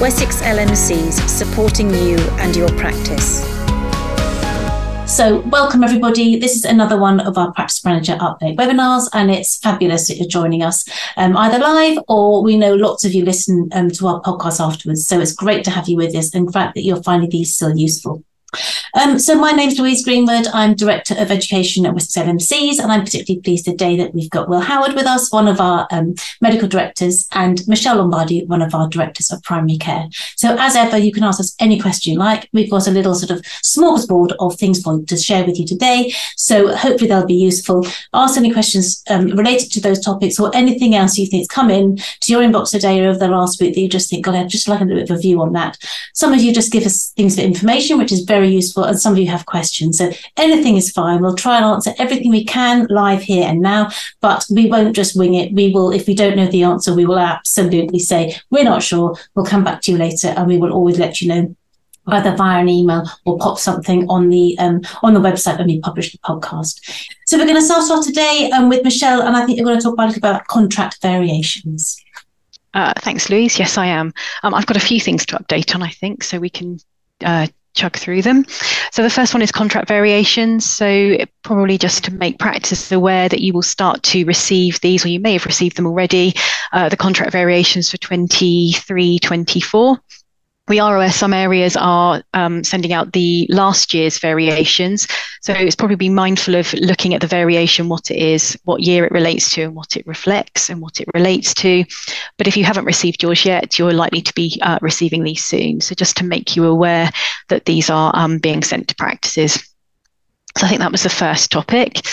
Wessex LMCs supporting you and your practice. So, welcome everybody. This is another one of our Practice Manager Update webinars, and it's fabulous that you're joining us um, either live or we know lots of you listen um, to our podcast afterwards. So, it's great to have you with us and fact that you're finding these still useful. Um, so my name's Louise Greenwood. I'm Director of Education at Wessex LMCs, and I'm particularly pleased today that we've got Will Howard with us, one of our um, medical directors, and Michelle Lombardi, one of our directors of primary care. So as ever, you can ask us any question you like. We've got a little sort of smorgasbord of things for to share with you today. So hopefully they'll be useful. Ask any questions um, related to those topics or anything else you think's come in to your inbox today or over the last week that you just think, God, I'd just like a little bit of a view on that. Some of you just give us things for information, which is very useful and some of you have questions. So anything is fine. We'll try and answer everything we can live here and now, but we won't just wing it. We will, if we don't know the answer, we will absolutely say, we're not sure. We'll come back to you later and we will always let you know either via an email or pop something on the um, on the website when we publish the podcast. So we're going to start off today um, with Michelle, and I think we're going to talk about, about contract variations. Uh, thanks, Louise. Yes, I am. Um, I've got a few things to update on, I think, so we can uh, chug through them. So the first one is contract variations. So probably just to make practice aware that you will start to receive these, or you may have received them already, uh, the contract variations for 23, 24 we are aware some areas are um, sending out the last year's variations. So it's probably be mindful of looking at the variation, what it is, what year it relates to, and what it reflects and what it relates to. But if you haven't received yours yet, you're likely to be uh, receiving these soon. So just to make you aware that these are um, being sent to practices. So I think that was the first topic.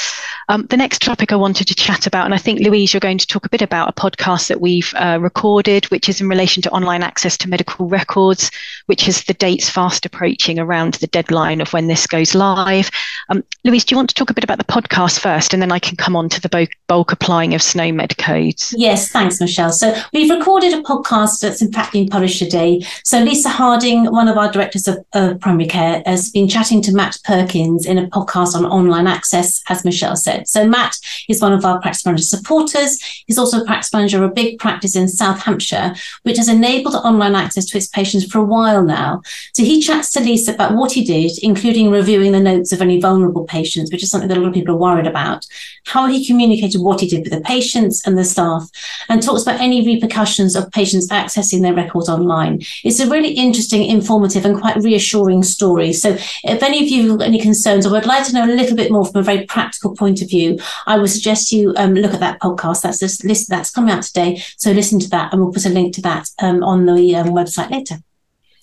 Um, the next topic I wanted to chat about, and I think Louise, you're going to talk a bit about a podcast that we've uh, recorded, which is in relation to online access to medical records, which is the dates fast approaching around the deadline of when this goes live. Um, Louise, do you want to talk a bit about the podcast first, and then I can come on to the bulk, bulk applying of SNOMED codes? Yes, thanks, Michelle. So we've recorded a podcast that's in fact being published today. So Lisa Harding, one of our directors of, of primary care, has been chatting to Matt Perkins in a podcast podcast on online access, as Michelle said. So Matt is one of our practice manager supporters. He's also a practice manager of a big practice in South Hampshire, which has enabled online access to its patients for a while now. So he chats to Lisa about what he did, including reviewing the notes of any vulnerable patients, which is something that a lot of people are worried about, how he communicated what he did with the patients and the staff, and talks about any repercussions of patients accessing their records online. It's a really interesting, informative, and quite reassuring story. So if any of you have any concerns or would like like to know a little bit more from a very practical point of view, I would suggest you um, look at that podcast. That's this list that's coming out today. So listen to that, and we'll put a link to that um, on the um, website later.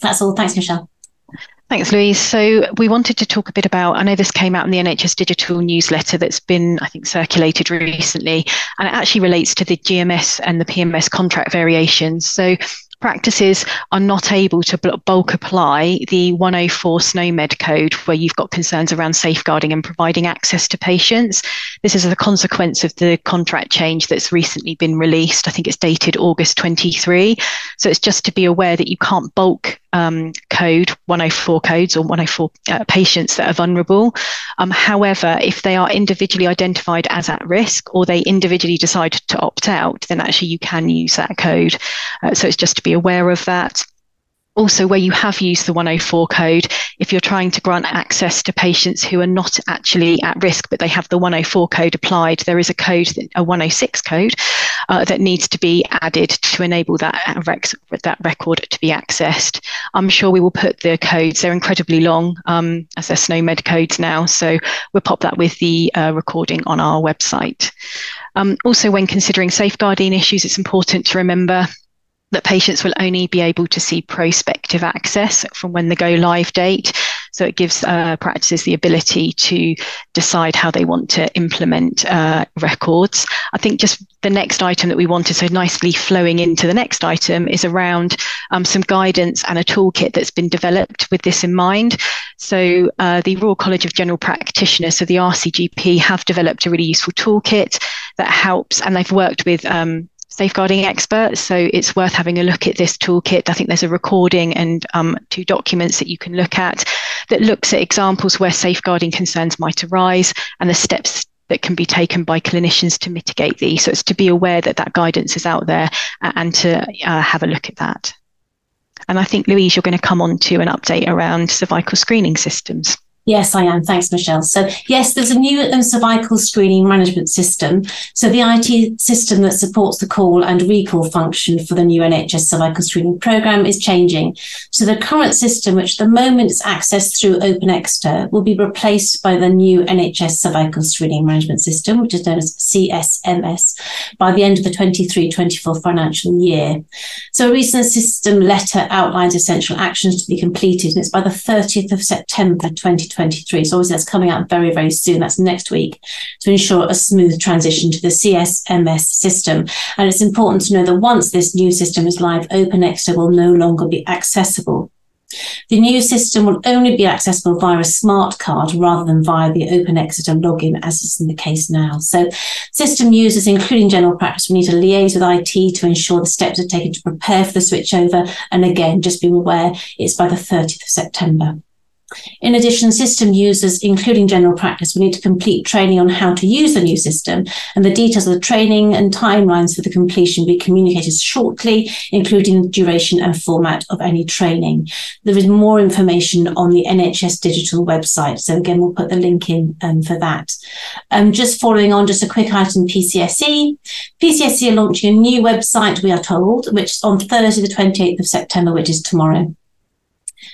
That's all. Thanks, Michelle. Thanks, Louise. So we wanted to talk a bit about, I know this came out in the NHS digital newsletter that's been, I think, circulated recently, and it actually relates to the GMS and the PMS contract variations. So practices are not able to bulk apply the 104 SNOMED code where you've got concerns around safeguarding and providing access to patients. This is a consequence of the contract change that's recently been released. I think it's dated August 23. So it's just to be aware that you can't bulk um, code 104 codes or 104 uh, patients that are vulnerable. Um, however, if they are individually identified as at risk or they individually decide to opt out, then actually you can use that code. Uh, so it's just to be aware of that also where you have used the 104 code, if you're trying to grant access to patients who are not actually at risk, but they have the 104 code applied, there is a code, a 106 code, uh, that needs to be added to enable that, uh, rec- that record to be accessed. I'm sure we will put the codes, they're incredibly long, um, as they're SNOMED codes now, so we'll pop that with the uh, recording on our website. Um, also, when considering safeguarding issues, it's important to remember that patients will only be able to see prospective access from when the go live date. So it gives uh, practices the ability to decide how they want to implement uh, records. I think just the next item that we wanted, so nicely flowing into the next item, is around um, some guidance and a toolkit that's been developed with this in mind. So uh, the Royal College of General Practitioners, so the RCGP, have developed a really useful toolkit that helps, and they've worked with um, safeguarding experts. So it's worth having a look at this toolkit. I think there's a recording and um, two documents that you can look at that looks at examples where safeguarding concerns might arise and the steps that can be taken by clinicians to mitigate these. So it's to be aware that that guidance is out there and to uh, have a look at that. And I think, Louise, you're going to come on to an update around cervical screening systems. Yes, I am. Thanks, Michelle. So, yes, there's a new um, cervical screening management system. So, the IT system that supports the call and recall function for the new NHS cervical screening program is changing. So, the current system, which at the moment is accessed through OpenExeter, will be replaced by the new NHS cervical screening management system, which is known as CSMS, by the end of the 23 24 financial year. So, a recent system letter outlines essential actions to be completed, and it's by the 30th of September 2020. 2023. So obviously that's coming out very, very soon. That's next week to ensure a smooth transition to the CSMS system. And it's important to know that once this new system is live, OpenExeter will no longer be accessible. The new system will only be accessible via a smart card rather than via the Open OpenExeter login, as is the case now. So, system users, including general practice, will need to liaise with IT to ensure the steps are taken to prepare for the switchover. And again, just be aware it's by the 30th of September. In addition, system users, including general practice, will need to complete training on how to use the new system, and the details of the training and timelines for the completion will be communicated shortly, including the duration and format of any training. There is more information on the NHS digital website. So again, we'll put the link in um, for that. Um, just following on, just a quick item PCSE. PCSE are launching a new website, we are told, which is on Thursday, the 28th of September, which is tomorrow.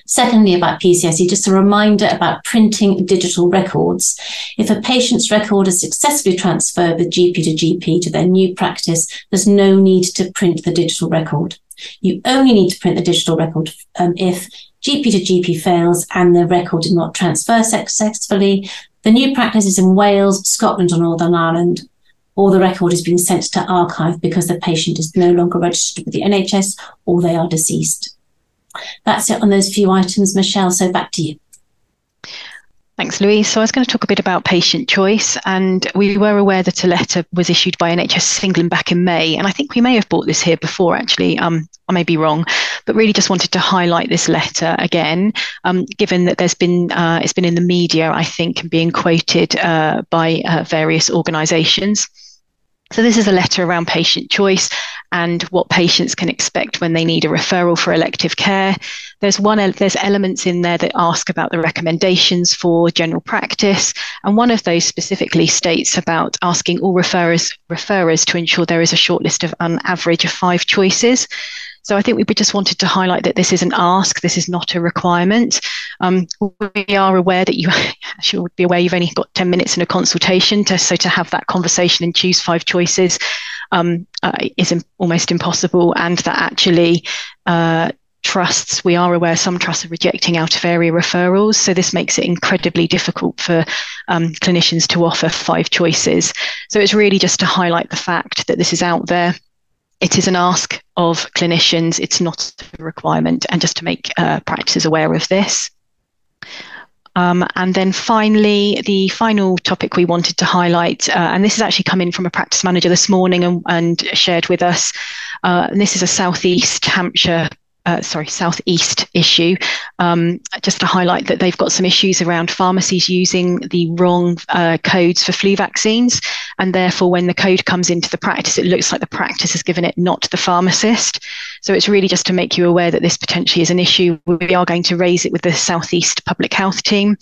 Secondly, about PCSE, just a reminder about printing digital records. If a patient's record is successfully transferred with GP to GP to their new practice, there's no need to print the digital record. You only need to print the digital record um, if GP to GP fails and the record did not transfer successfully. The new practice is in Wales, Scotland, or Northern Ireland, or the record is being sent to archive because the patient is no longer registered with the NHS or they are deceased. That's it on those few items, Michelle. So back to you. Thanks, Louise. So I was going to talk a bit about patient choice, and we were aware that a letter was issued by NHS England back in May, and I think we may have brought this here before. Actually, um, I may be wrong, but really just wanted to highlight this letter again, um, given that there's been uh, it's been in the media, I think, and being quoted uh, by uh, various organisations. So this is a letter around patient choice and what patients can expect when they need a referral for elective care. There's one there's elements in there that ask about the recommendations for general practice, and one of those specifically states about asking all referrers referrers to ensure there is a short list of an average of five choices. So I think we just wanted to highlight that this is an ask, this is not a requirement. Um, we are aware that you should be aware you've only got 10 minutes in a consultation, to, so to have that conversation and choose five choices um, uh, is Im- almost impossible, and that actually uh, trusts, we are aware some trusts are rejecting out of area referrals. So this makes it incredibly difficult for um, clinicians to offer five choices. So it's really just to highlight the fact that this is out there it is an ask of clinicians, it's not a requirement, and just to make uh, practices aware of this. Um, and then finally, the final topic we wanted to highlight, uh, and this has actually come in from a practice manager this morning and, and shared with us. Uh, and this is a Southeast Hampshire uh, sorry, southeast issue, um, just to highlight that they've got some issues around pharmacies using the wrong uh, codes for flu vaccines, and therefore when the code comes into the practice, it looks like the practice has given it, not the pharmacist. So it's really just to make you aware that this potentially is an issue. We are going to raise it with the southeast public health team.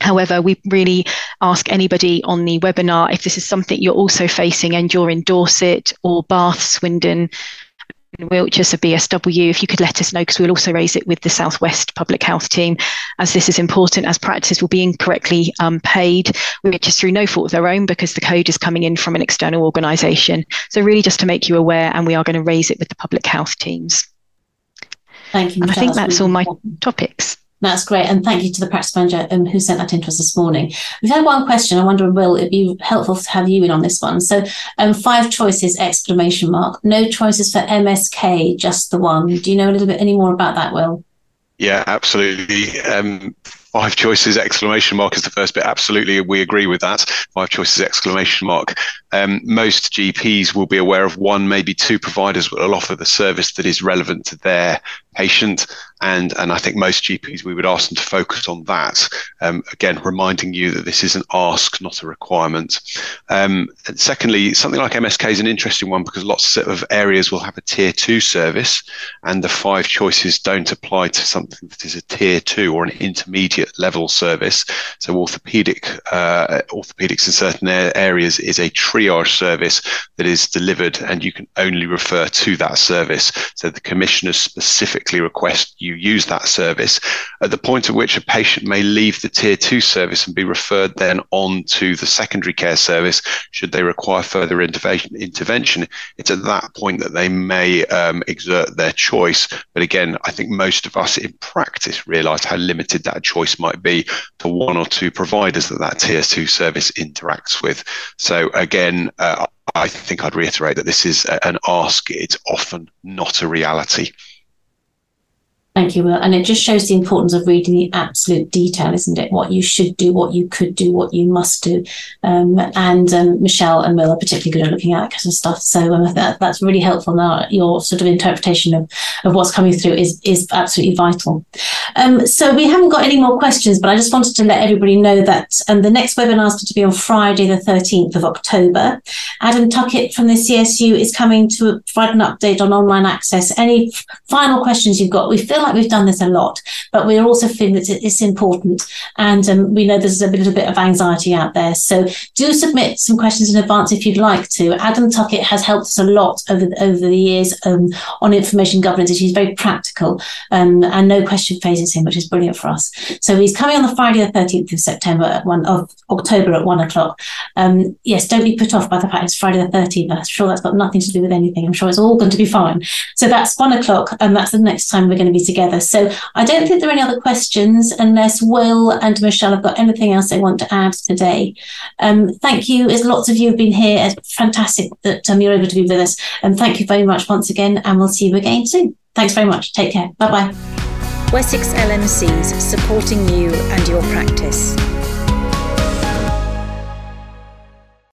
However, we really ask anybody on the webinar if this is something you're also facing and you're in Dorset or Bath, Swindon, in Wiltshire, so BSW, if you could let us know, because we'll also raise it with the Southwest Public Health team, as this is important, as practices will be incorrectly um, paid, which is through no fault of their own, because the code is coming in from an external organisation. So really just to make you aware, and we are going to raise it with the public health teams. Thank you. And I think that's all my topics. That's great. And thank you to the practice manager um, who sent that in to us this morning. We've had one question. I wonder, Will, it'd be helpful to have you in on this one. So um, five choices, exclamation mark. No choices for MSK, just the one. Do you know a little bit any more about that, Will? Yeah, absolutely. Um, five choices exclamation mark is the first bit. Absolutely, we agree with that. Five choices exclamation mark. Um, most GPs will be aware of one, maybe two providers will offer the service that is relevant to their patient. And, and I think most GPs, we would ask them to focus on that. Um, again, reminding you that this is an ask, not a requirement. Um, secondly, something like MSK is an interesting one because lots of areas will have a tier two service, and the five choices don't apply to something that is a tier two or an intermediate level service. So, orthopedic uh, orthopedics in certain areas is a triage service that is delivered, and you can only refer to that service. So, the commissioners specifically request you use that service at the point at which a patient may leave the tier two service and be referred then on to the secondary care service should they require further intervention. intervention it's at that point that they may um, exert their choice. But again, I think most of us in practice realize how limited that choice might be to one or two providers that that tier two service interacts with. So again, uh, I think I'd reiterate that this is an ask. It's often not a reality. Thank you, Will. And it just shows the importance of reading the absolute detail, isn't it? What you should do, what you could do, what you must do. Um, and um, Michelle and Will are particularly good at looking at that kind of stuff. So um, that, that's really helpful. Now, your sort of interpretation of, of what's coming through is, is absolutely vital. Um, so we haven't got any more questions, but I just wanted to let everybody know that um, the next webinar is going to be on Friday, the 13th of October. Adam Tuckett from the CSU is coming to provide an update on online access. Any final questions you've got, we feel like we've done this a lot, but we also feel that it's important. And um, we know there's a little bit of anxiety out there. So do submit some questions in advance if you'd like to. Adam Tuckett has helped us a lot over, over the years um, on information governance. He's very practical um, and no question fazes him, which is brilliant for us. So he's coming on the Friday, the 13th of September at one of October at one o'clock. Um, yes, don't be put off by the fact it's Friday the 13th. I'm sure that's got nothing to do with anything. I'm sure it's all going to be fine. So that's one o'clock, and that's the next time we're going to be together. So I don't think there are any other questions unless Will and Michelle have got anything else they want to add today. Um, thank you. As lots of you have been here, it's fantastic that um, you're able to be with us. And thank you very much once again, and we'll see you again soon. Thanks very much. Take care. Bye bye. Wessex LMCs supporting you and your practice.